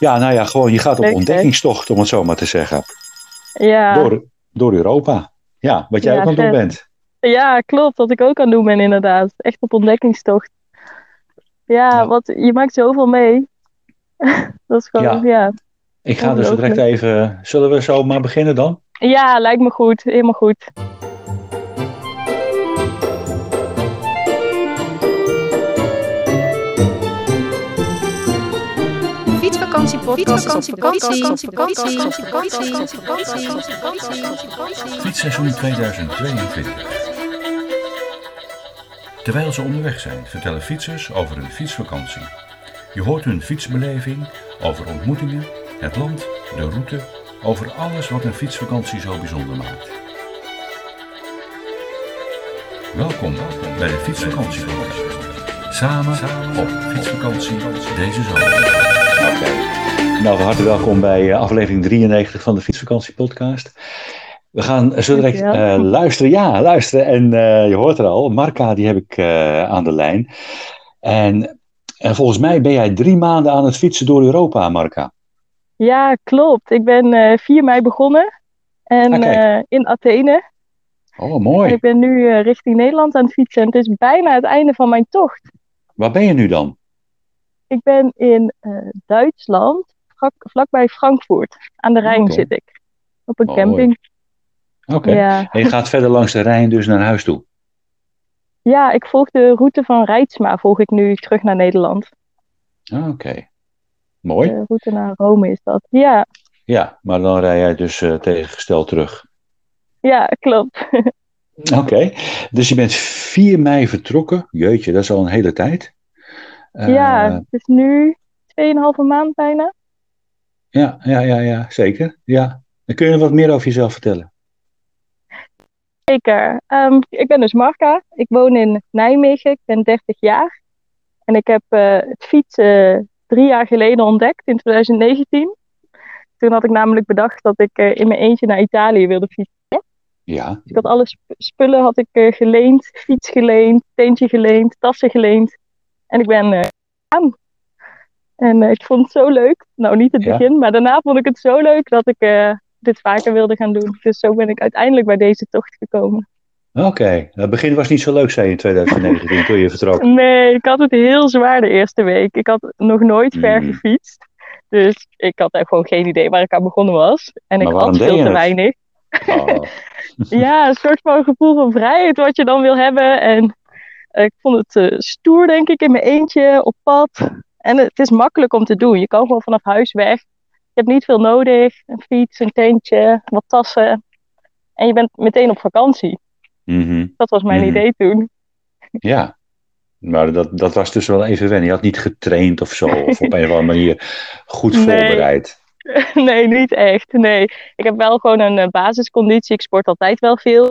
Ja, nou ja, gewoon je gaat op Leuk, ontdekkingstocht, om het zo maar te zeggen. Ja, Door, door Europa. Ja, wat jij Ja, ook aan het doen bent. ja, klopt. Wat ik ook aan het doen ben, inderdaad. Echt op ontdekkingstocht. Ja, Ja. wat, je maakt zoveel mee. Dat is gewoon, ja. Ik ga dus direct even... Zullen we zo maar beginnen dan? Ja, lijkt me goed. Helemaal goed. Fietsvakantiepodcast is op vakantie. Fietsseizoen 2022. Terwijl ze onderweg zijn, vertellen fietsers over hun fietsvakantie. Je hoort hun fietsbeleving, over ontmoetingen, het land, de route, over alles wat een fietsvakantie zo bijzonder maakt. Welkom bij de Fietsvakantie. Samen op fietsvakantie deze zomer. Nou, van harte welkom bij eh, aflevering 93 van de Fietsvakantie podcast. We gaan zo direct eh, luisteren. Ja, luisteren. En eh, je hoort er al, Marca, die heb ik eh, aan de lijn. En, en volgens mij ben jij drie maanden aan het fietsen door Europa, Marca. Ja, klopt. Ik ben eh 4 mei begonnen. En Ah, eh, in Athene. Oh, En mooi. ik ben nu eh, richting Nederland aan het fietsen. En het is bijna het einde van mijn tocht. Waar ben je nu dan? Ik ben in eh, Duitsland, vlak, vlakbij Frankfurt. Aan de Rijn zit ik. Op een camping. Oké. Ja. En je gaat verder langs de Rijn dus naar huis toe. ja, ik volg de route van Rijtsma. Volg ik nu terug naar Nederland. Ah, Oké. Mooi. De route naar Rome is dat. Ja, Ja, maar dan rij jij dus eh, tegengesteld terug. ja klopt. Oké, dus je bent 4 mei vertrokken. Jeetje, dat is al een hele tijd. Eh, ja, het is nu 2,5 maand bijna. ja, ja, ja, ja, zeker. Ja. Dan kun je wat meer over jezelf vertellen. Zeker. Ehm, ik ben dus Marca. Ik woon in Nijmegen. Ik ben 30 jaar. En ik heb eh, het fietsen drie jaar geleden ontdekt, in 2019. Toen had ik namelijk bedacht dat ik eh, in mijn eentje naar Italië wilde fietsen. Ja, Ik had alle sp- spullen had ik, eh, geleend. Fiets geleend, tentje geleend, tassen geleend. En ik ben eh aan. En eh, ik vond het zo leuk. Nou, niet het Ja. begin, maar daarna vond ik het zo leuk dat ik eh, dit vaker wilde gaan doen. Dus zo ben ik uiteindelijk bij deze tocht gekomen. oké. Het begin was niet zo leuk, zei je in 2019 toen je vertrok. Nee, ik had het heel zwaar de eerste week. Ik had nog nooit ver Mm. gefietst. Dus ik had echt gewoon geen idee waar ik aan begonnen was. En Maar ik had veel te het? weinig. Oh, Ja, een soort van gevoel van vrijheid wat je dan wil hebben. En ik vond het eh, stoer, denk ik, in mijn eentje op pad. En het is makkelijk om te doen. Je kan gewoon vanaf huis weg. Je hebt niet veel nodig. Een fiets, een tentje, wat tassen. En je bent meteen op vakantie. mhm. Dat was mijn Mhm. idee toen. Ja, maar dat, dat was dus wel even wennen. Je had niet getraind of zo, of op een of andere manier goed voorbereid. Nee, niet echt. Nee. Ik heb wel gewoon een eh, basisconditie. Ik sport altijd wel veel.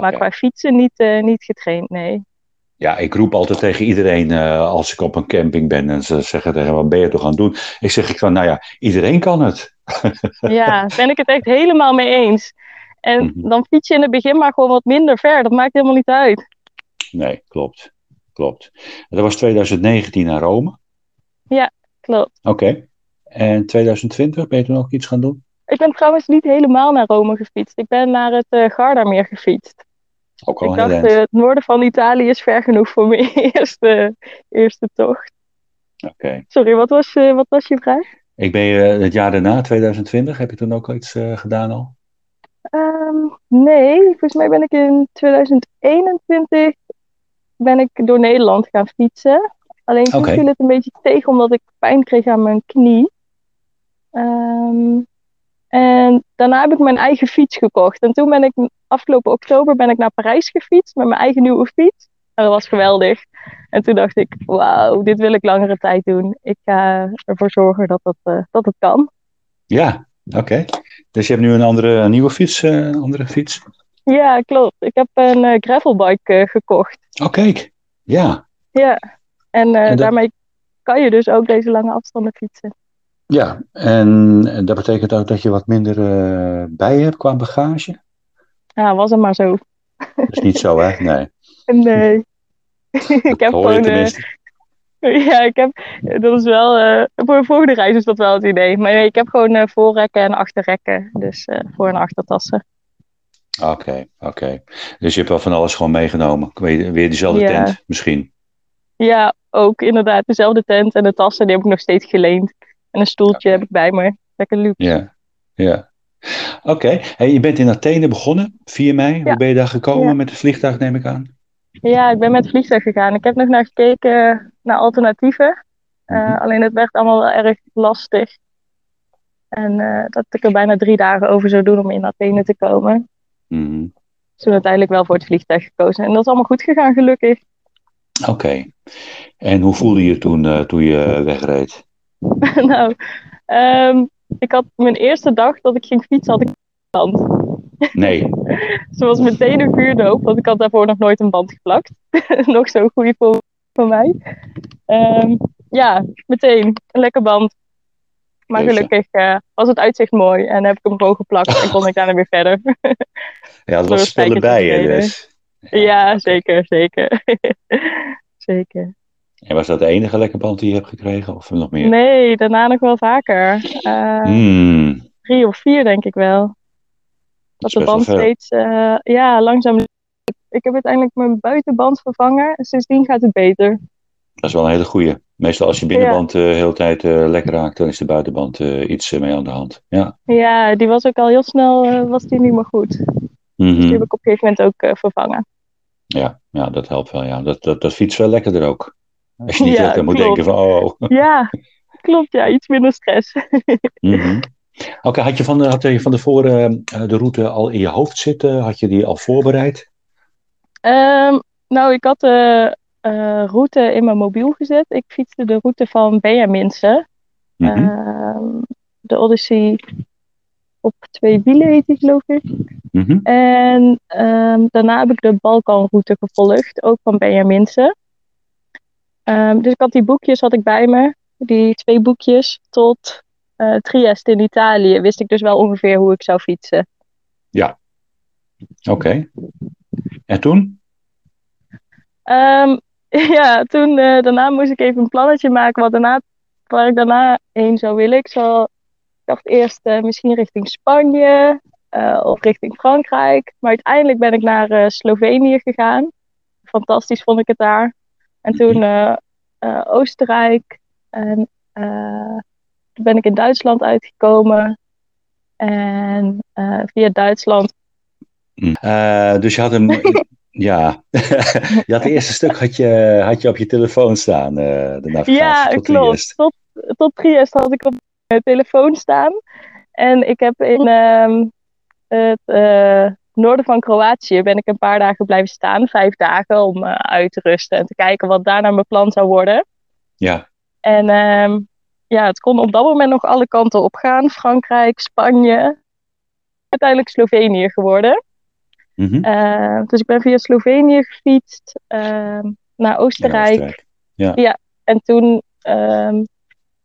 Maar qua fietsen niet, eh, niet getraind, nee. Ja, ik roep altijd tegen iedereen eh, als ik op een camping ben en ze zeggen tegen me, wat ben je toch aan het doen? Ik zeg ik van, nou ja, iedereen kan het. Ja, ben ik het echt helemaal mee eens. En Mhm. dan fiets je in het begin maar gewoon wat minder ver. Dat maakt helemaal niet uit. Nee, klopt. Klopt. Dat was 2019 naar Rome. Klopt. Oké. En 2020, ben je toen ook iets gaan doen? Ik ben trouwens niet helemaal naar Rome gefietst. Ik ben naar het eh Gardameer gefietst. Ook al ik dacht, eind. eh, het noorden van Italië is ver genoeg voor mijn eerste, eerste tocht. Oké. Sorry, wat was, eh, wat was je vraag? Ik ben eh, het jaar daarna, 2020, heb je toen ook al iets gedaan al? Ehm, nee, volgens mij ben ik in 2021 ben ik door Nederland gaan fietsen. Alleen toen viel het een beetje tegen omdat ik pijn kreeg aan mijn knie. Ehm, en daarna heb ik mijn eigen fiets gekocht. En toen ben ik afgelopen oktober ben ik naar Parijs gefietst met mijn eigen nieuwe fiets. En dat was geweldig. En toen dacht ik, wauw, dit wil ik langere tijd doen. Ik ga ervoor zorgen dat, dat, eh, dat het kan. Ja, oké. Dus je hebt nu een andere een nieuwe fiets, eh, andere fiets? Ja, klopt. Ik heb een eh, gravelbike gekocht. Oh, kijk. Ja. Ja, en, En dat- daarmee kan je dus ook deze lange afstanden fietsen. Ja, en, en dat betekent ook dat je wat minder eh, bij hebt qua bagage? Ja, was het maar zo. Dat is niet zo, hè? Nee. Nee. ik heb gewoon. eh, ja, ik heb. Dat is wel. eh, voor de volgende reis is dat wel het idee. Maar nee, ik heb gewoon voorrekken en achterrekken. Dus voor- en achtertassen. Oké, oké. Dus je hebt wel van alles gewoon meegenomen. Weer, weer dezelfde Ja. tent, misschien. Ja, ook inderdaad. Dezelfde tent en de tassen, die heb ik nog steeds geleend. En een stoeltje heb ik bij me. Lekker luxe. Ja, ja. Oké, hey, je bent in Athene begonnen, 4 mei. Hoe ben je daar gekomen met het vliegtuig, neem ik aan? Ja, ik ben met het vliegtuig gegaan. Ik heb nog naar gekeken naar alternatieven. Eh, Mhm. Alleen het werd allemaal wel erg lastig. En eh, dat ik er bijna drie dagen over zou doen om in Athene te komen. Dus toen uiteindelijk wel voor het vliegtuig gekozen. En dat is allemaal goed gegaan, gelukkig. Oké. En hoe voelde je toen, eh, toen je wegreed? nou, ehm, ik had mijn eerste dag dat ik ging fietsen, had ik een band. Nee. Ze was meteen een vuurdoop, want ik had daarvoor nog nooit een band geplakt. nog zo'n goede voor, voor mij. Ehm, ja, meteen een lekker band. Maar gelukkig eh, was het uitzicht mooi en heb ik hem gewoon geplakt en kon ik daarna weer verder. Ja, dat was spijkertjes erbij, hè, dus. ja, zeker, zeker. zeker. En was dat de enige lekke band die je hebt gekregen, of nog meer? Nee, daarna nog wel vaker. Eh, Hmm. Drie of vier denk ik wel. Dat de band steeds, eh, ja, langzaam. Ik heb uiteindelijk mijn buitenband vervangen en sindsdien gaat het beter. Dat is wel een hele goeie. Meestal als je binnenband eh, de hele tijd lekker raakt, dan is de buitenband iets mee aan de hand. Ja. Ja, die was ook al heel snel, was die niet meer goed. Mhm. Die heb ik op een gegeven moment ook vervangen. ja, ja, dat helpt wel. Ja. Dat, dat, dat fietst wel lekkerder ook. Als je niet Ja, moet klopt. denken van, oh. Ja, klopt, ja, iets minder stress. Mhm. Oké, had je van, had je van tevoren eh, de route al in je hoofd zitten? Had je die al voorbereid? Ehm, nou, ik had de eh, route in mijn mobiel gezet. Ik fietste de route van Benjaminsen. Mhm. Ehm, de Odyssey op twee wielen heet die, geloof ik. Mhm. En ehm, daarna heb ik de Balkanroute gevolgd, ook van Benjaminsen. Ehm, dus ik had die boekjes had ik bij me, die twee boekjes, tot eh, Trieste in Italië. Wist ik dus wel ongeveer hoe ik zou fietsen. Oké. En toen? Ehm, ja, toen, eh, daarna moest ik even een plannetje maken wat daarna, waar ik daarna heen zou willen. Ik, ik dacht eerst eh, misschien richting Spanje of richting Frankrijk. Maar uiteindelijk ben ik naar Slovenië gegaan. Fantastisch vond ik het daar. En toen eh, eh, Oostenrijk. En eh, toen ben ik in Duitsland uitgekomen. En via Duitsland Eh, dus je had hem. ja, je had het eerste stuk had je, had je op je telefoon staan, eh, de navigatie Ja, tot klopt. Tot, tot Trieste had ik op mijn telefoon staan. En ik heb in ehm, het eh, noorden van Kroatië ben ik een paar dagen blijven staan. Vijf dagen om eh, uit te rusten en te kijken wat daarna mijn plan zou worden. Ja, En ehm, ja, het kon op dat moment nog alle kanten op gaan. Frankrijk, Spanje. Uiteindelijk Slovenië geworden. Eh, dus ik ben via Slovenië gefietst ehm, naar Ja, Oostenrijk. Oostenrijk. En toen ehm,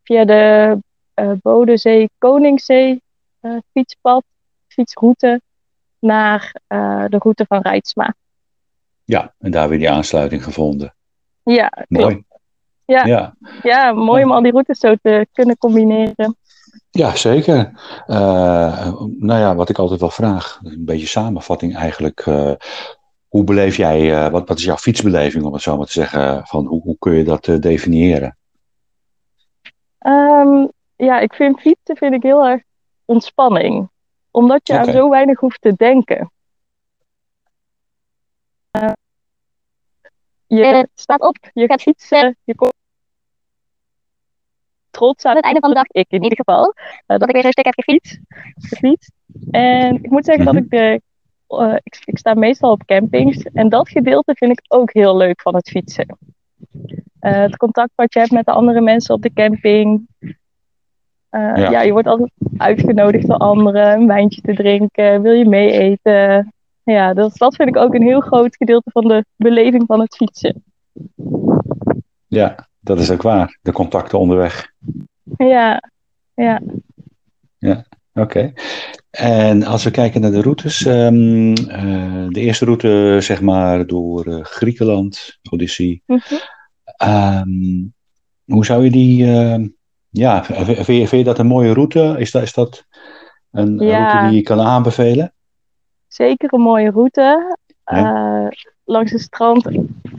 via de eh Bodensee, Koningszee eh, fietspad, fietsroute naar eh, de route van Rijtsma. Ja, en daar weer die aansluiting gevonden. Ja, klopt. Mooi. Ja. Ja, ja, mooi om al die routes zo te kunnen combineren. ja zeker. Eh, nou ja, wat ik altijd wel vraag, een beetje samenvatting eigenlijk. eh, hoe beleef jij, wat, wat is jouw fietsbeleving, om het zo maar te zeggen? Van hoe, hoe kun je dat definiëren? Ehm, ja, ik vind fietsen vind ik heel erg ontspanning. Omdat je aan zo weinig hoeft te denken. Eh, je staat op, je gaat fietsen, je komt trots aan het einde van de dag, ik in ieder geval, eh, dat ik weer een stuk heb gefietst. gefietst. En ik moet zeggen Mhm. dat ik de eh, ik, ik sta meestal op campings. En dat gedeelte vind ik ook heel leuk van het fietsen. Eh, het contact wat je hebt met de andere mensen op de camping. Eh, Ja. ja. je wordt altijd uitgenodigd door anderen, een wijntje te drinken, wil je mee eten. Ja, dat, dat vind ik ook een heel groot gedeelte van de beleving van het fietsen. Ja, dat is ook waar. De contacten onderweg. Ja, ja. Oké. En als we kijken naar de routes. ehm, eh, de eerste route, zeg maar, door eh, Griekenland, Odyssee. Mhm. Ehm, hoe zou je die. Ja, vind je, vind je dat een mooie route? Is dat, is dat een Ja. route die je kan aanbevelen? Zeker een mooie route. Ja. Eh, langs het strand,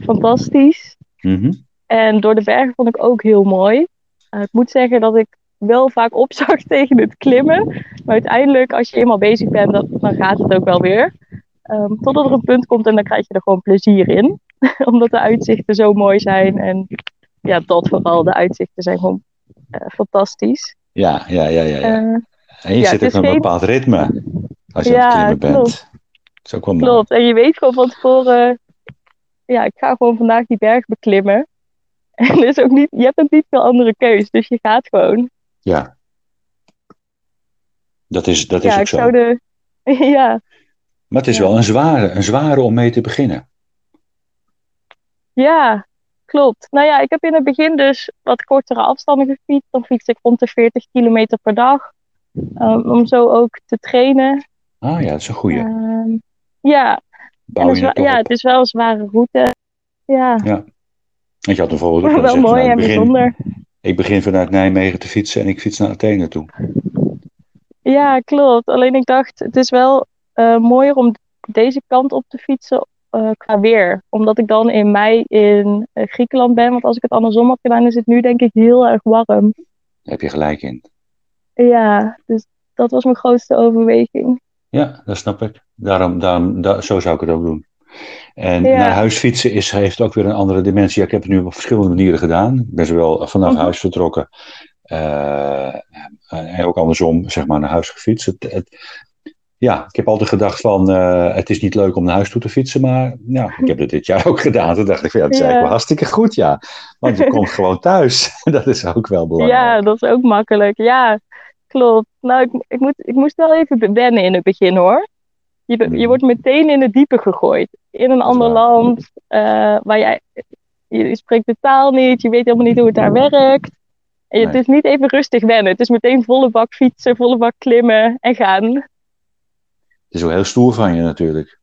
fantastisch. Mhm. En door de bergen vond ik ook heel mooi. Eh, ik moet zeggen dat ik wel vaak opzag tegen het klimmen. Maar uiteindelijk, als je eenmaal bezig bent, dan, dan gaat het ook wel weer. Ehm, totdat er een punt komt en dan krijg je er gewoon plezier in. Omdat de uitzichten zo mooi zijn. En ja, dat vooral. De uitzichten zijn gewoon fantastisch. Ja, ja, ja, ja. ja. Eh, en je ja, zit ook een bepaald ritme. Als je Ja, aan het klimmen bent. klopt. Mooi. En je weet gewoon van tevoren... Ja, ik ga gewoon vandaag die berg beklimmen. En er is ook niet, je hebt ook niet veel andere keus. Dus je gaat gewoon. Ja. Dat is, dat is ook ik zo. zou de... ja, Maar het is Ja. wel een zware, een zware om mee te beginnen. Ja, klopt. Nou ja, ik heb in het begin dus wat kortere afstanden gefietst. Dan fiets ik rond de 40 kilometer per dag. Um, om zo ook te trainen. Ah ja, dat is een goeie. Ehm, ja, en het, ja, op. het is wel een zware route. Ja, Want je had bijvoorbeeld ook wel zeggen, mooi nou, en ik, begin, bijzonder. ik begin vanuit Nijmegen te fietsen en ik fiets naar Athene toe. Ja, klopt. Alleen ik dacht, het is wel eh, mooier om deze kant op te fietsen eh, qua weer. Omdat ik dan in mei in eh, Griekenland ben. Want als ik het andersom had gedaan, is het nu denk ik heel erg warm. Daar heb je gelijk in. Ja, dus dat was mijn grootste overweging. Ja, dat snap ik. Daarom, daarom, da- zo zou ik het ook doen. En Ja. naar huis fietsen is, heeft ook weer een andere dimensie. Ja, ik heb het nu op verschillende manieren gedaan. Ik ben zowel vanaf Mhm. huis vertrokken eh, en ook andersom, zeg maar, naar huis gefietst. Het, het- ja, ik heb altijd gedacht van, eh, het is niet leuk om naar huis toe te fietsen, maar ja, ik heb het dit jaar ook gedaan. Toen dacht ik van, ja, dat is Ja. eigenlijk wel hartstikke goed, ja. Want je komt gewoon thuis. dat is ook wel belangrijk. Ja, dat is ook makkelijk. Ja, klopt. Nou, ik, ik, moet, ik moest wel even wennen in het begin hoor. Je, je wordt meteen in het diepe gegooid. In een ander land, eh, waar jij, je spreekt de taal niet, je weet helemaal niet hoe het daar werkt. En je- het is niet even rustig wennen. Het is meteen volle bak fietsen, volle bak klimmen en gaan. Het is ook heel stoer van je natuurlijk.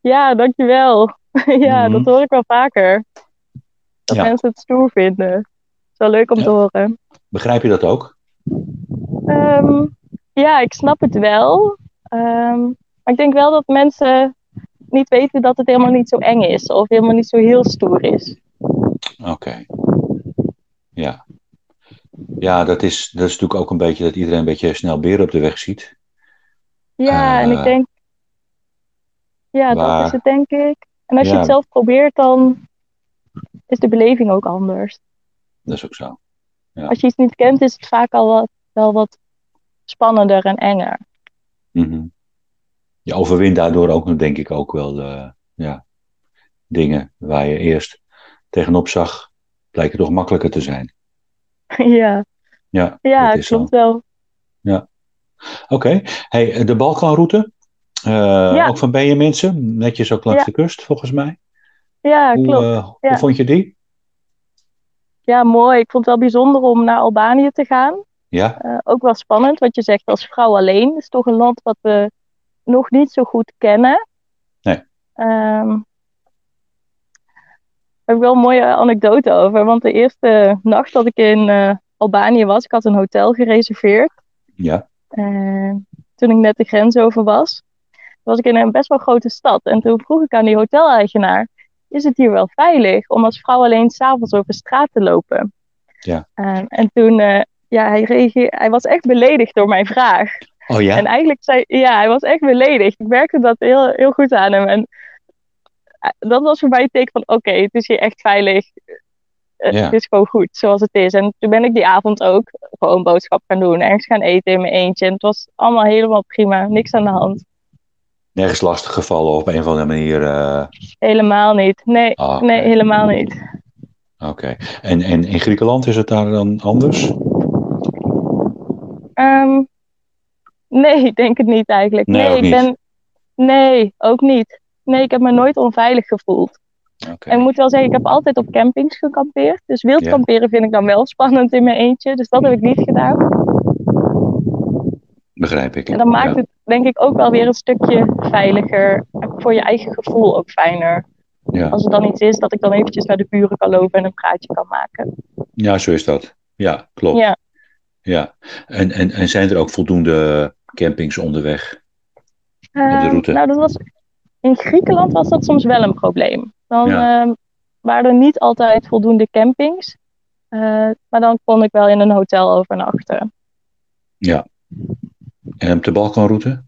Ja, dankjewel. ja, Mhm. dat hoor ik wel vaker. Dat Ja. mensen het stoer vinden. Het is wel leuk om Ja. te horen. Begrijp je dat ook? Ehm, ja, ik snap het wel. Ehm, maar ik denk wel dat mensen niet weten dat het helemaal niet zo eng is. Of helemaal niet zo heel stoer is. Oké. Ja. Ja, dat is, dat is natuurlijk ook een beetje dat iedereen een beetje snel beren op de weg ziet. Ja, en Eh, ik denk... Ja, dat is het denk ik. En als je Ja. het zelf probeert, dan is de beleving ook anders. Dat is ook zo. Ja. Als je iets niet kent, is het vaak al wat, wel wat spannender en enger. Mhm. Je overwint daardoor ook, denk ik, ook wel eh, ja, dingen waar je eerst tegenop zag, blijken toch makkelijker te zijn. ja, Ja, ja zo. klopt wel. Oké, hey, de Balkanroute, eh, Ja. ook van Benjaminsen, netjes ook langs Ja. de kust, volgens mij. Ja, Hoe, klopt. eh, Ja. hoe vond je die? Ja, mooi. Ik vond het wel bijzonder om naar Albanië te gaan. Ja, Eh, ook wel spannend, wat je zegt als vrouw alleen. Het is toch een land wat we nog niet zo goed kennen. Nee. Daar heb ik wel een mooie anekdote over. Want de eerste nacht dat ik in Albanië was, ik had een hotel gereserveerd. ja, eh, toen ik net de grens over was, was ik in een best wel grote stad. En toen vroeg ik aan die hoteleigenaar, is het hier wel veilig om als vrouw alleen s'avonds over straat te lopen? Ja. Eh, en toen, eh, ja, hij, reageerde, hij was echt beledigd door mijn vraag. Oh ja? En eigenlijk zei ja, hij was echt beledigd. Ik merkte dat heel, heel goed aan hem. En eh, dat was voor mij het teken van, oké, het is hier echt veilig. Eh, Ja. Het is gewoon goed zoals het is. En toen ben ik die avond ook gewoon boodschap gaan doen. Ergens gaan eten in mijn eentje. En het was allemaal helemaal prima. Niks aan de hand. Nergens lastig gevallen op een of andere manier. eh, Helemaal niet. Nee, ah, nee helemaal niet. Oké. En, en in Griekenland is het daar dan anders? Ehm, nee, ik denk het niet eigenlijk. Nee, ook ik niet. ben. Nee, ook niet. Nee, ik heb me nooit onveilig gevoeld. En ik moet wel zeggen, ik heb altijd op campings gekampeerd. Dus wild kamperen vind ik dan wel spannend in mijn eentje. Dus dat heb ik niet gedaan. Begrijp ik. En dan maakt Ja. het denk ik ook wel weer een stukje veiliger. Voor je eigen gevoel ook fijner. Ja. Als er dan iets is, dat ik dan eventjes naar de buren kan lopen en een praatje kan maken. ja, zo is dat. Ja, klopt. Ja. Ja. En, en, en zijn er ook voldoende campings onderweg? de Ehm, route. nou, dat was, in Griekenland was dat soms wel een probleem. Dan Ja. ehm, waren er niet altijd voldoende campings. Eh, maar dan kon ik wel in een hotel overnachten. En op de Balkanroute?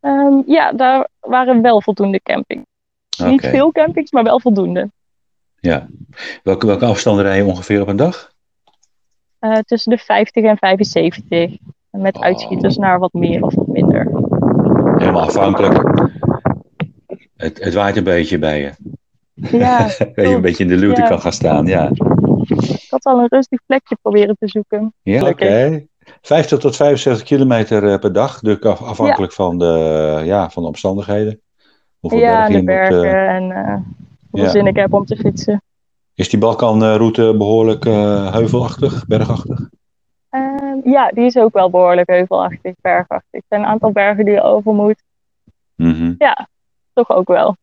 Ehm, ja, daar waren wel voldoende campings. Niet veel campings, maar wel voldoende. Ja. Welke, welke afstanden rij je ongeveer op een dag? Eh, tussen de 50 en 75. En Met Oh. uitschieters naar wat meer of wat minder. Helemaal afhankelijk. Het, het waait een beetje bij je. Ja, Dat je een beetje in de luwte Ja. kan gaan staan. Ja, ik had al een rustig plekje proberen te zoeken. ja oké. Gelukkig. 50 tot 75 kilometer eh, per dag. Dus af- afhankelijk van, de, ja, van de omstandigheden. Hoeveel ja, bergen de moet, eh, bergen en eh, hoeveel ja. zin ik heb om te fietsen. is die Balkanroute behoorlijk eh, heuvelachtig, bergachtig? Ehm, ja, die is ook wel behoorlijk heuvelachtig, bergachtig. Er zijn een aantal bergen die je over moet. Mhm. Toch ook wel.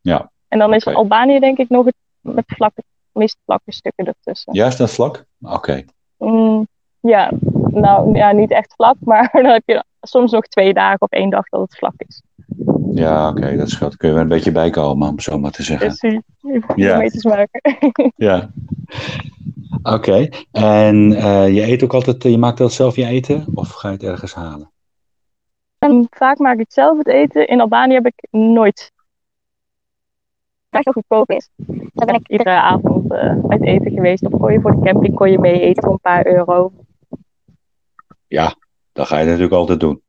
Ja, En dan is. Albanië denk ik nog het met vlakke, meest vlakke stukken ertussen. Juist dat vlak? Oké. Mm, ja, nou ja, niet echt vlak, maar dan heb je soms nog twee dagen of één dag dat het vlak is. Ja, oké, dat scheelt. Kun je er een beetje bij komen, om zo maar te zeggen. Die Ja. maken. Ja. Oké. En eh, je eet ook altijd, je maakt dat zelf je eten? Of ga je het ergens halen? En vaak maak ik zelf het eten. In Albanië heb ik nooit. Echt wel goedkoop is. Daar ben ik iedere avond eh, uit eten geweest. Of kon je voor de camping kon je mee eten voor een paar euro. Ja, dat ga je natuurlijk altijd doen.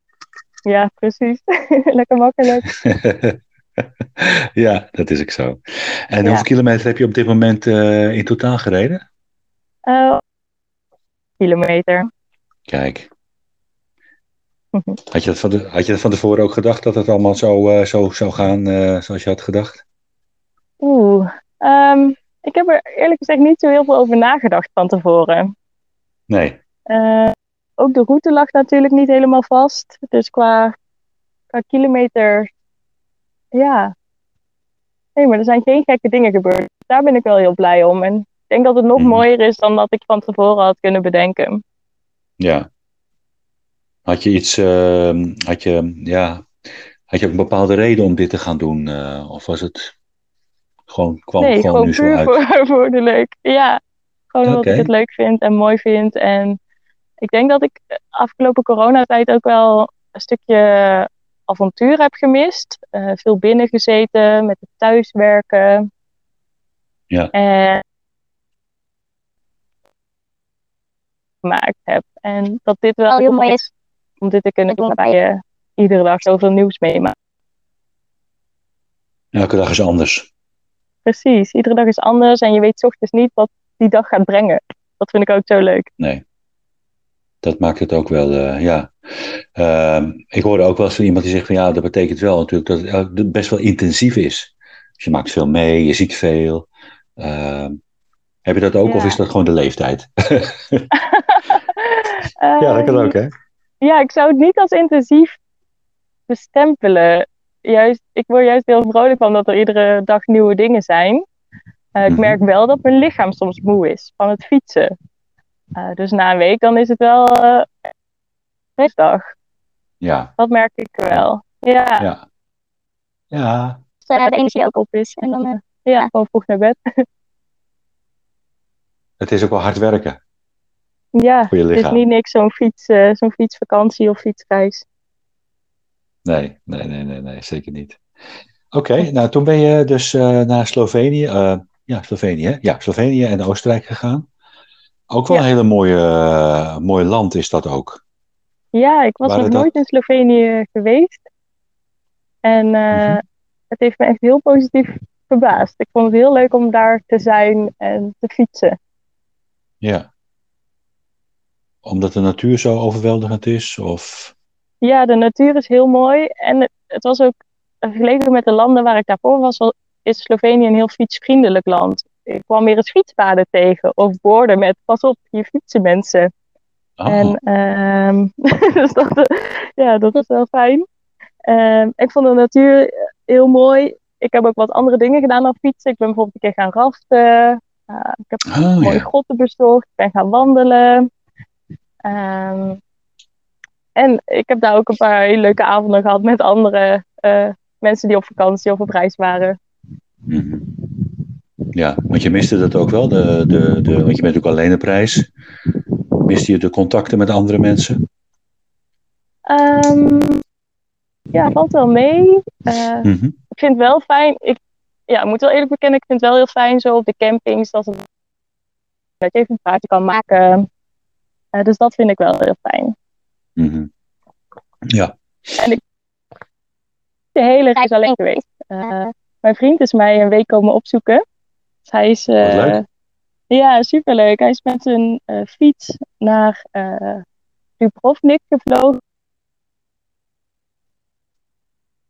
Ja, precies. Lekker makkelijk. ja, dat is ook zo. En Ja. hoeveel kilometer heb je op dit moment eh, in totaal gereden? Eh, kilometer. Kijk. Mhm. Had je, dat van de, had je dat van tevoren ook gedacht dat het allemaal zo, eh, zo zou gaan eh, zoals je had gedacht? Oeh. ehm, ik heb er eerlijk gezegd niet zo heel veel over nagedacht van tevoren. Nee. Eh, ook de route lag natuurlijk niet helemaal vast. Dus qua, qua kilometer, ja. Nee, maar er zijn geen gekke dingen gebeurd. Daar ben ik wel heel blij om. En ik denk dat het nog Mhm. mooier is dan dat ik van tevoren had kunnen bedenken. Ja. Had je iets, eh, had je, ja, had je ook een bepaalde reden om dit te gaan doen? eh, of was het gewoon, kwam nee, gewoon, gewoon nu zo uit? voor, voor de leuk. Ja, gewoon omdat Oké. ik het leuk vind en mooi vind. En ik denk dat ik de afgelopen coronatijd ook wel een stukje avontuur heb gemist. Eh, veel binnen gezeten met het thuiswerken. Ja. En gemaakt heb. En dat dit wel heel mooi is om dit te kunnen doen waarbij je iedere dag zoveel nieuws meemaakt. Elke dag is anders. Precies, iedere dag is anders en je weet ochtends niet wat die dag gaat brengen. Dat vind ik ook zo leuk. Nee. Dat maakt het ook wel, eh, ja. Ehm, ik hoorde ook wel eens van iemand die zegt van ja, dat betekent wel natuurlijk dat het best wel intensief is. Dus je maakt veel mee, je ziet veel. Ehm, heb je dat ook of is dat gewoon de leeftijd? ja, dat kan ook hè? Ja, ik zou het niet als intensief bestempelen. Juist, ik word juist heel vrolijk van dat er iedere dag nieuwe dingen zijn. Eh, ik Mhm. merk wel dat mijn lichaam soms moe is van het fietsen. Eh, dus na een week dan is het wel eh rustdag. Ja, Dat merk ik wel. Ja, ja. Ja, eh, de energie ook op is. En dan ja, gewoon vroeg naar bed. het is ook wel hard werken ja, het is lichaam. niet niks zo'n fiets, eh, zo'n fietsvakantie of fietsreis. Nee, nee, nee, nee, nee, zeker niet. Oké, nou toen ben je dus eh, naar Slovenië, eh, ja, Slovenië, hè? ja, Slovenië en Oostenrijk gegaan. Ook wel Ja. een hele mooie, mooi land is dat ook. Ja, ik was Waren nog dat- nooit in Slovenië geweest. En Mhm. het heeft me echt heel positief verbaasd. Ik vond het heel leuk om daar te zijn en te fietsen. Ja. Omdat de natuur zo overweldigend is? Of... Ja, de natuur is heel mooi. En het, was ook, eh, vergeleken met de landen waar ik daarvoor was, is Slovenië een heel fietsvriendelijk land. Ik kwam weer eens fietspaden tegen of borden met pas op, hier fietsen mensen. Oh, En ehm, dus dat, eh, ja, dat was wel fijn. Ehm, ik vond de natuur heel mooi. Ik heb ook wat andere dingen gedaan dan fietsen. Ik ben bijvoorbeeld een keer gaan raften. Uh, ik heb oh mooie ja. grotten bezocht. Ik ben gaan wandelen. Ehm, en ik heb daar ook een paar hele leuke avonden gehad met andere eh, mensen die op vakantie of op reis waren. Mhm. Ja, want je miste dat ook wel, de, de, de, want je bent ook alleen op reis. Miste je de contacten met andere mensen? Ehm, ja, valt wel mee. Eh, Mhm. ik vind het wel fijn. Ik, ja, ik moet wel eerlijk bekennen, ik vind het wel heel fijn zo op de campings dat, het, dat je even een praatje kan maken. Eh, dus dat vind ik wel heel fijn. Mhm. Ja, De hele reis alleen geweest. Eh, mijn vriend is mij een week komen opzoeken. Dus hij is. eh, Wat leuk. Ja, superleuk. Hij is met zijn eh, fiets naar eh Dubrovnik gevlogen.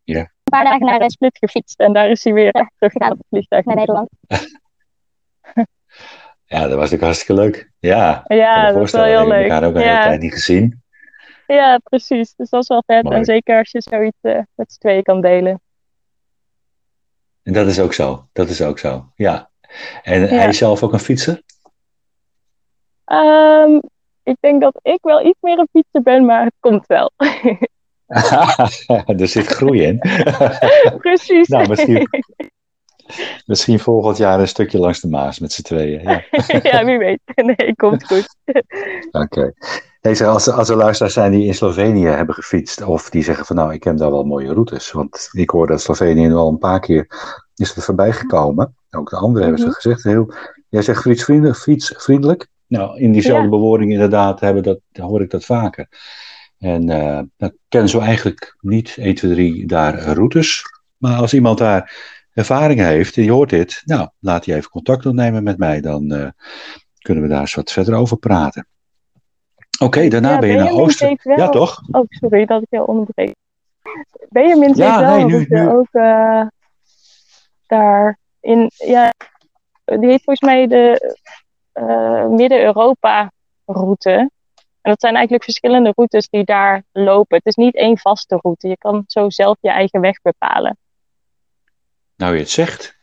Ja. Een paar dagen naar Split gefietst en daar is hij weer teruggegaan op het vliegtuig naar Nederland. ja, dat was natuurlijk hartstikke leuk. Ja, Ja, dat is wel heel We leuk. elkaar ook een hele Ja. tijd niet gezien. Ja, precies. Dus dat is wel vet. Mooi. En zeker als je zoiets eh, met z'n tweeën kan delen. En dat is ook zo. Dat is ook zo. Ja. En Ja. hij is zelf ook een fietser? Ehm, ik denk dat ik wel iets meer een fietser ben, maar het komt wel. er zit groei in. precies. nou, misschien, misschien volgend jaar een stukje langs de Maas met z'n tweeën. Ja. ja, wie weet. Nee, komt goed. Oké. Hey, zeg, als, als er luisteraars zijn die in Slovenië hebben gefietst, of die zeggen van nou, ik heb daar wel mooie routes. Want ik hoor dat Slovenië nu al een paar keer is er voorbij gekomen. Ook de anderen hebben Mhm. ze gezegd. Heel, jij zegt fietsvriendelijk, fietsvriendelijk. Nou, in diezelfde Ja. bewoording inderdaad hebben dat, hoor ik dat vaker. En eh dan kennen ze eigenlijk niet 1, 2, 3 daar routes. Maar als iemand daar ervaring heeft en die hoort dit, nou, laat die even contact opnemen met mij. Dan eh, kunnen we daar eens wat verder over praten. Oké, daarna Ja, ben je naar Oosten. wel- Ja, toch? Oh, sorry dat ik je onderbreek. Benjamin Ja, zit wel nee, nu- je nu- ook eh, daar in, ja, die heeft volgens mij de eh, Midden-Europa route. En dat zijn eigenlijk verschillende routes die daar lopen. Het is niet één vaste route. Je kan zo zelf je eigen weg bepalen. Nou, je het zegt.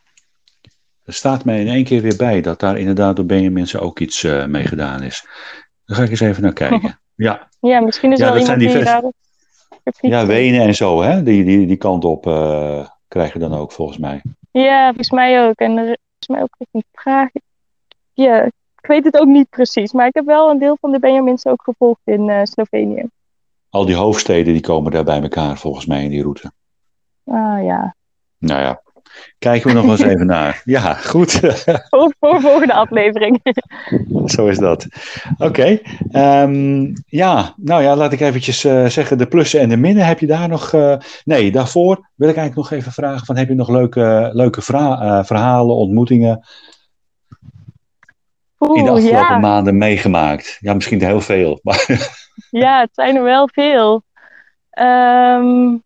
Er staat mij in één keer weer bij dat daar inderdaad door Benjamin ook iets eh mee gedaan is. Daar ga ik eens even naar kijken. Ja, Ja, misschien is Ja, wel dat zijn iemand die ja. Wenen en zo, hè? Die, die, die kant op eh, krijgen dan ook volgens mij. Ja, volgens mij ook. En er is volgens mij ook echt een vraag. Ja, ik weet het ook niet precies. Maar ik heb wel een deel van de Benjamins ook gevolgd in eh, Slovenië. Al die hoofdsteden die komen daar bij elkaar volgens mij in die route. Ah ja. Nou ja, kijken we nog eens even naar. Ja, goed. Voor, voor volgende aflevering. Zo is dat. Oké. ehm, ja, nou ja, laat ik eventjes eh, zeggen, de plussen en de minnen. Heb je daar nog... eh, nee, daarvoor wil ik eigenlijk nog even vragen van, heb je nog leuke, leuke eh, verhalen, ontmoetingen in de afgelopen ja. maanden meegemaakt? Ja, misschien heel veel. Maar, ja, het zijn er wel veel. Ehm,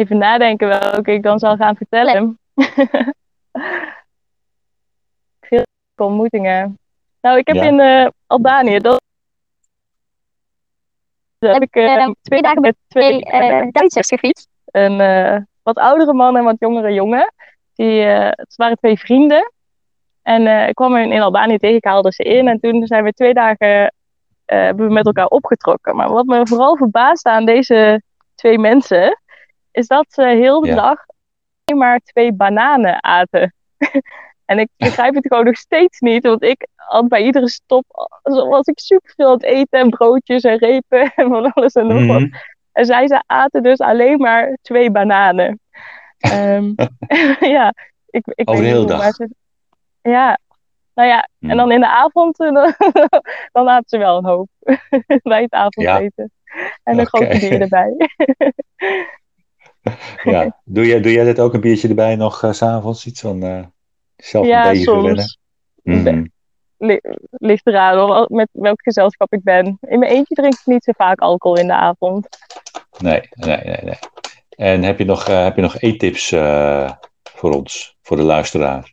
even nadenken welke ik dan zal gaan vertellen. veel ontmoetingen. Nou, ik heb Ja. in eh, Albanië, dat daar heb ik eh, twee dagen met twee eh, Duitsers gefietst. Een eh, wat oudere man en wat jongere jongen. Die, eh, het waren twee vrienden. En eh, ik kwam hen in Albanië tegen, ik haalde ze in. En toen zijn we twee dagen eh, hebben we met elkaar opgetrokken. Maar wat me vooral verbaasde aan deze twee mensen, is dat ze heel de Ja. dag alleen maar twee bananen aten. en ik begrijp het gewoon nog steeds niet, want ik had bij iedere stop, zo was ik superveel aan het eten en broodjes en repen en van alles en nog wat. Mhm. En zij ze aten dus alleen maar twee bananen. Ehm, ja, ik, ik Over weet niet hoe, ze- ja, nou ja, Mhm. en dan in de avond, eh, dan, dan aten ze wel een hoop bij het avondeten. En een Oké. grote bier erbij. ja. Doe, jij, doe jij dit ook een biertje erbij nog s s'avonds? Iets van uh, zelf ja, een beetje soms. verwennen? Li- ligt eraan met welk gezelschap ik ben. In mijn eentje drink ik niet zo vaak alcohol in de avond. Nee, nee, nee, nee. En heb je nog, eh, heb je nog eettips eh, voor ons, voor de luisteraar?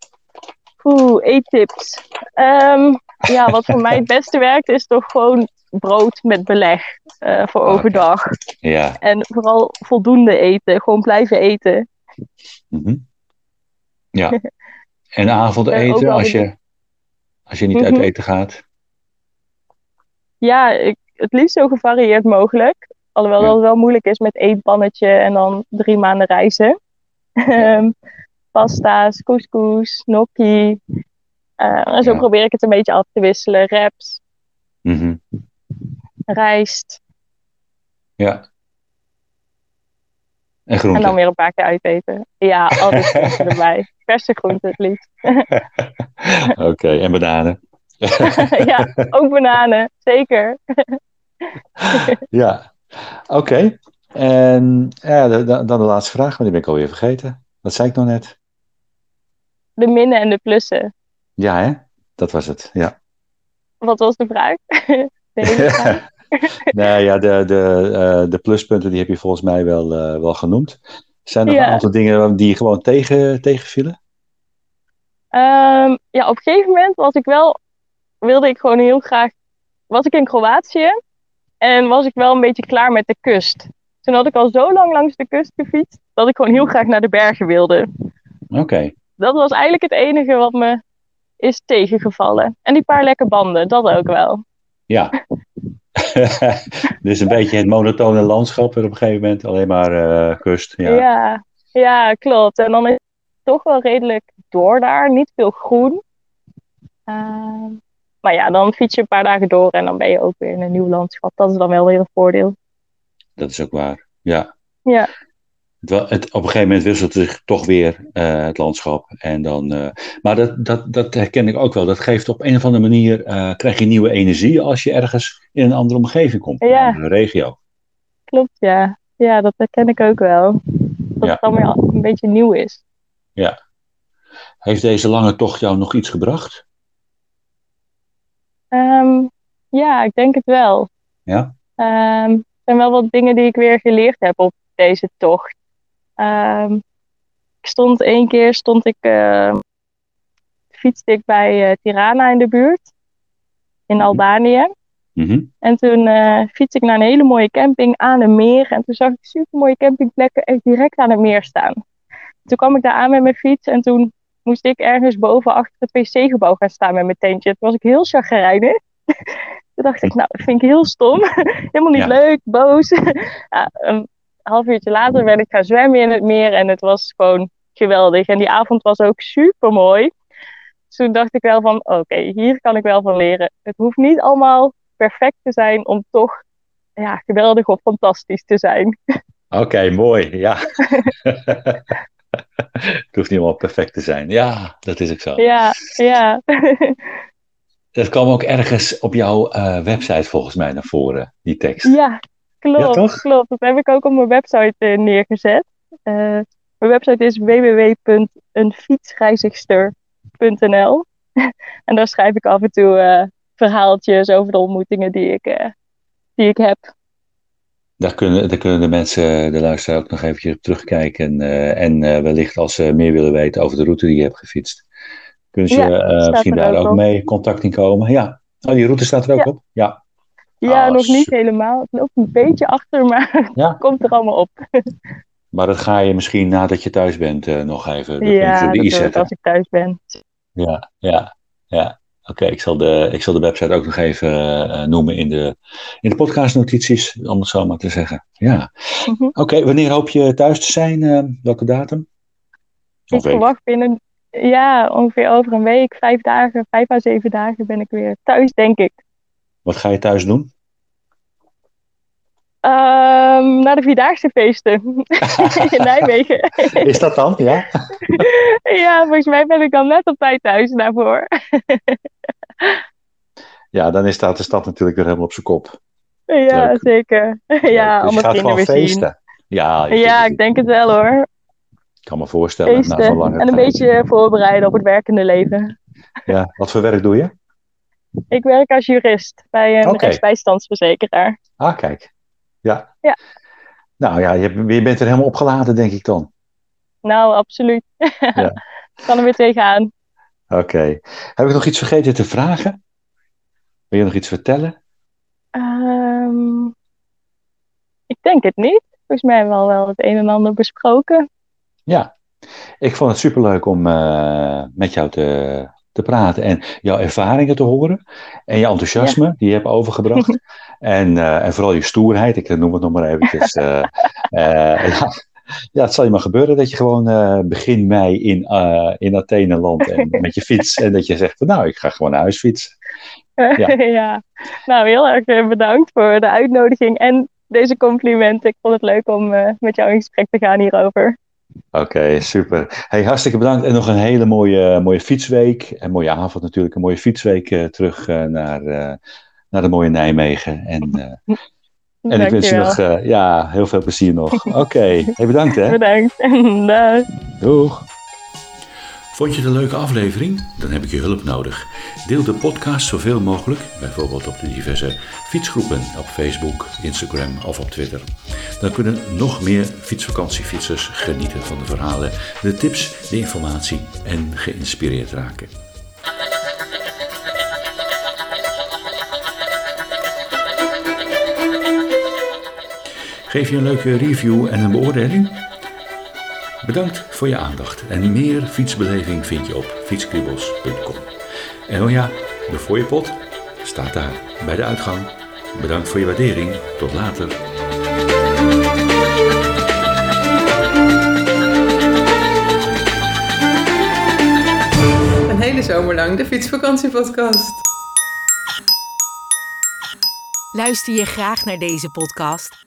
Oeh, eettips. Ehm, ja, wat voor mij het beste werkt is toch gewoon brood met beleg eh, voor Oké. overdag. Ja. En vooral voldoende eten, gewoon blijven eten. mhm. Ja. En avondeten, als je, als je niet uit Mhm. eten gaat? Ja, ik, het liefst zo gevarieerd mogelijk. Alhoewel Ja. dat wel moeilijk is met eetpannetje en dan drie maanden reizen. Ehm, pasta's, couscous, gnocchi. Eh, en zo Ja. probeer ik het een beetje af te wisselen. Wraps, Mhm. rijst. Ja. En En groenten. dan weer een paar keer uiteten. Ja, altijd groenten erbij. Verse groenten het liefst. Oké, en bananen. ja, ook bananen. Zeker. Ja, oké. En ja, dan de laatste vraag, want die ben ik alweer vergeten. Wat zei ik nou net? De minnen en de plussen. Ja, hè? Dat was het, ja. Wat was de vraag? De nou ja, de, de, eh, de pluspunten die heb je volgens mij wel, eh, wel genoemd. Zijn er Ja. een aantal dingen die gewoon tegen, tegenvielen? Ehm, ja, op een gegeven moment was ik wel, wilde ik gewoon heel graag, was ik in Kroatië en was ik wel een beetje klaar met de kust. Toen had ik al zo lang langs de kust gefietst, dat ik gewoon heel graag naar de bergen wilde. Oké, Dat was eigenlijk het enige wat me is tegengevallen. En die paar lekke banden, dat ook wel. ja. dus een beetje het monotone landschap op een gegeven moment. Alleen maar eh, kust. Ja. Ja. ja, klopt. En dan is het toch wel redelijk door daar, niet veel groen. Ehm, maar ja, dan fiets je een paar dagen door en dan ben je ook weer in een nieuw landschap. Dat is dan wel weer een voordeel. Dat is ook waar. Ja. Ja. Het, op een gegeven moment wisselt zich toch weer eh, het landschap. En dan, eh, maar dat, dat, dat herken ik ook wel. Dat geeft op een of andere manier, eh, krijg je nieuwe energie als je ergens in een andere omgeving komt. In Ja. een andere regio. Klopt, ja. Ja, dat herken ik ook wel. Dat Ja. het dan weer een beetje nieuw is. Heeft deze lange tocht jou nog iets gebracht? Ehm, ja, ik denk het wel. Ja? Ehm, er zijn wel wat dingen die ik weer geleerd heb op deze tocht. Ehm, ik stond één keer, stond ik, eh, fietste ik bij eh, Tirana in de buurt. In Mhm. Albanië. Mhm. En toen eh fietste ik naar een hele mooie camping aan een meer. En toen zag ik super mooie campingplekken echt direct aan het meer staan. Toen kwam ik daar aan met mijn fiets en toen moest ik ergens boven achter het wc-gebouw gaan staan met mijn tentje. Toen was ik heel chagrijnig. toen dacht ik, nou, dat vind ik heel stom. Helemaal niet Ja. leuk, boos. ja, een half uurtje later ben ik gaan zwemmen in het meer en het was gewoon geweldig. En die avond was ook super mooi. Dus toen dacht ik wel van, oké, hier kan ik wel van leren. Het hoeft niet allemaal perfect te zijn om toch ja, geweldig of fantastisch te zijn. Oké, mooi. Ja. het hoeft niet helemaal perfect te zijn. Ja, dat is ook zo. Ja, ja. Dat kwam ook ergens op jouw eh, website volgens mij naar voren, die tekst. ja, klopt, Ja, klopt. Dat heb ik ook op mijn website eh, neergezet. Eh, mijn website is www.eenfietsreizigster.nl En daar schrijf ik af en toe eh, verhaaltjes over de ontmoetingen die ik, die ik heb. Daar kunnen, daar kunnen de mensen, de luisteraar ook nog eventjes op terugkijken. en wellicht als ze meer willen weten over de route die je hebt gefietst. Kunnen ze Ja, misschien daar ook mee contact in komen. Ja, oh, die route staat er ook Ja. op. Ja, Ja, Ah, nog niet helemaal. Het loopt een beetje achter, maar het komt er allemaal op. maar dat ga je misschien nadat je thuis bent eh, nog even de ja, op de dat i ik zetten. als ik thuis ben. Ja, ja, ja. Oké, ik, zal de, ik zal de website ook nog even eh, noemen in de, in de podcastnotities, om het zo maar te zeggen. Ja. Mhm. Oké, wanneer hoop je thuis te zijn? eh, welke datum? Ik verwacht binnen, ja, ongeveer over een week, vijf dagen, vijf à zeven dagen ben ik weer thuis, denk ik. Wat ga je thuis doen? Ehm naar de Vierdaagse feesten in Nijmegen. Is dat dan? Ja. ja, volgens mij ben ik dan net op tijd thuis daarvoor. Ja, dan staat de stad natuurlijk weer helemaal op zijn kop. ja, Leuk. zeker. ja. Dus je allemaal gaat gewoon weer zien. feesten. Ja, Ja, ik denk het wel hoor. Ik kan me voorstellen. na zo'n Feesten. lange En een tijd. beetje voorbereiden op het werkende leven. Ja, wat voor werk doe je? Ik werk als jurist bij een Oké. rechtsbijstandsverzekeraar. Ah, kijk. Ja. Ja. Nou ja, je, bent er helemaal opgeladen, denk ik dan. Nou, absoluut. Ja. kan er weer tegenaan. Oké. Heb ik nog iets vergeten te vragen? Wil je nog iets vertellen? Ehm, ik denk het niet. Volgens mij hebben we al wel het een en ander besproken. Ja. Ik vond het superleuk om eh, met jou te, te praten en jouw ervaringen te horen. En je enthousiasme die je hebt overgebracht. en, eh, en vooral je stoerheid. Ik noem het nog maar eventjes. eh, eh, ja. ja, het zal je maar gebeuren dat je gewoon eh, begin mei in, eh, in Athene landt en met je fiets. En dat je zegt, van, nou, ik ga gewoon naar huis fietsen. Ja. Ja. Nou, heel erg bedankt voor de uitnodiging en deze complimenten. Ik vond het leuk om met jou in gesprek te gaan hierover. Oké, super. Hey, hartstikke bedankt. En nog een hele mooie, mooie fietsweek. En mooie avond natuurlijk. Een mooie fietsweek eh, terug eh, naar, eh, naar de mooie Nijmegen. En, en ik wens je nog ja, heel veel plezier nog. Oké, hey, bedankt hè. Bedankt. Dag. Doeg. Vond je het een leuke aflevering? Dan heb ik je hulp nodig. Deel de podcast zoveel mogelijk, bijvoorbeeld op de diverse fietsgroepen op Facebook, Instagram of op Twitter. Dan kunnen nog meer fietsvakantiefietsers genieten van de verhalen, de tips, de informatie en geïnspireerd raken. Geef je een leuke review en een beoordeling? Bedankt voor je aandacht en meer fietsbeleving vind je op fietskriebels.com. En oh ja, de fooiepot staat daar bij de uitgang. Bedankt voor je waardering. Tot later. Een hele zomer lang de fietsvakantiepodcast. Luister je graag naar deze podcast?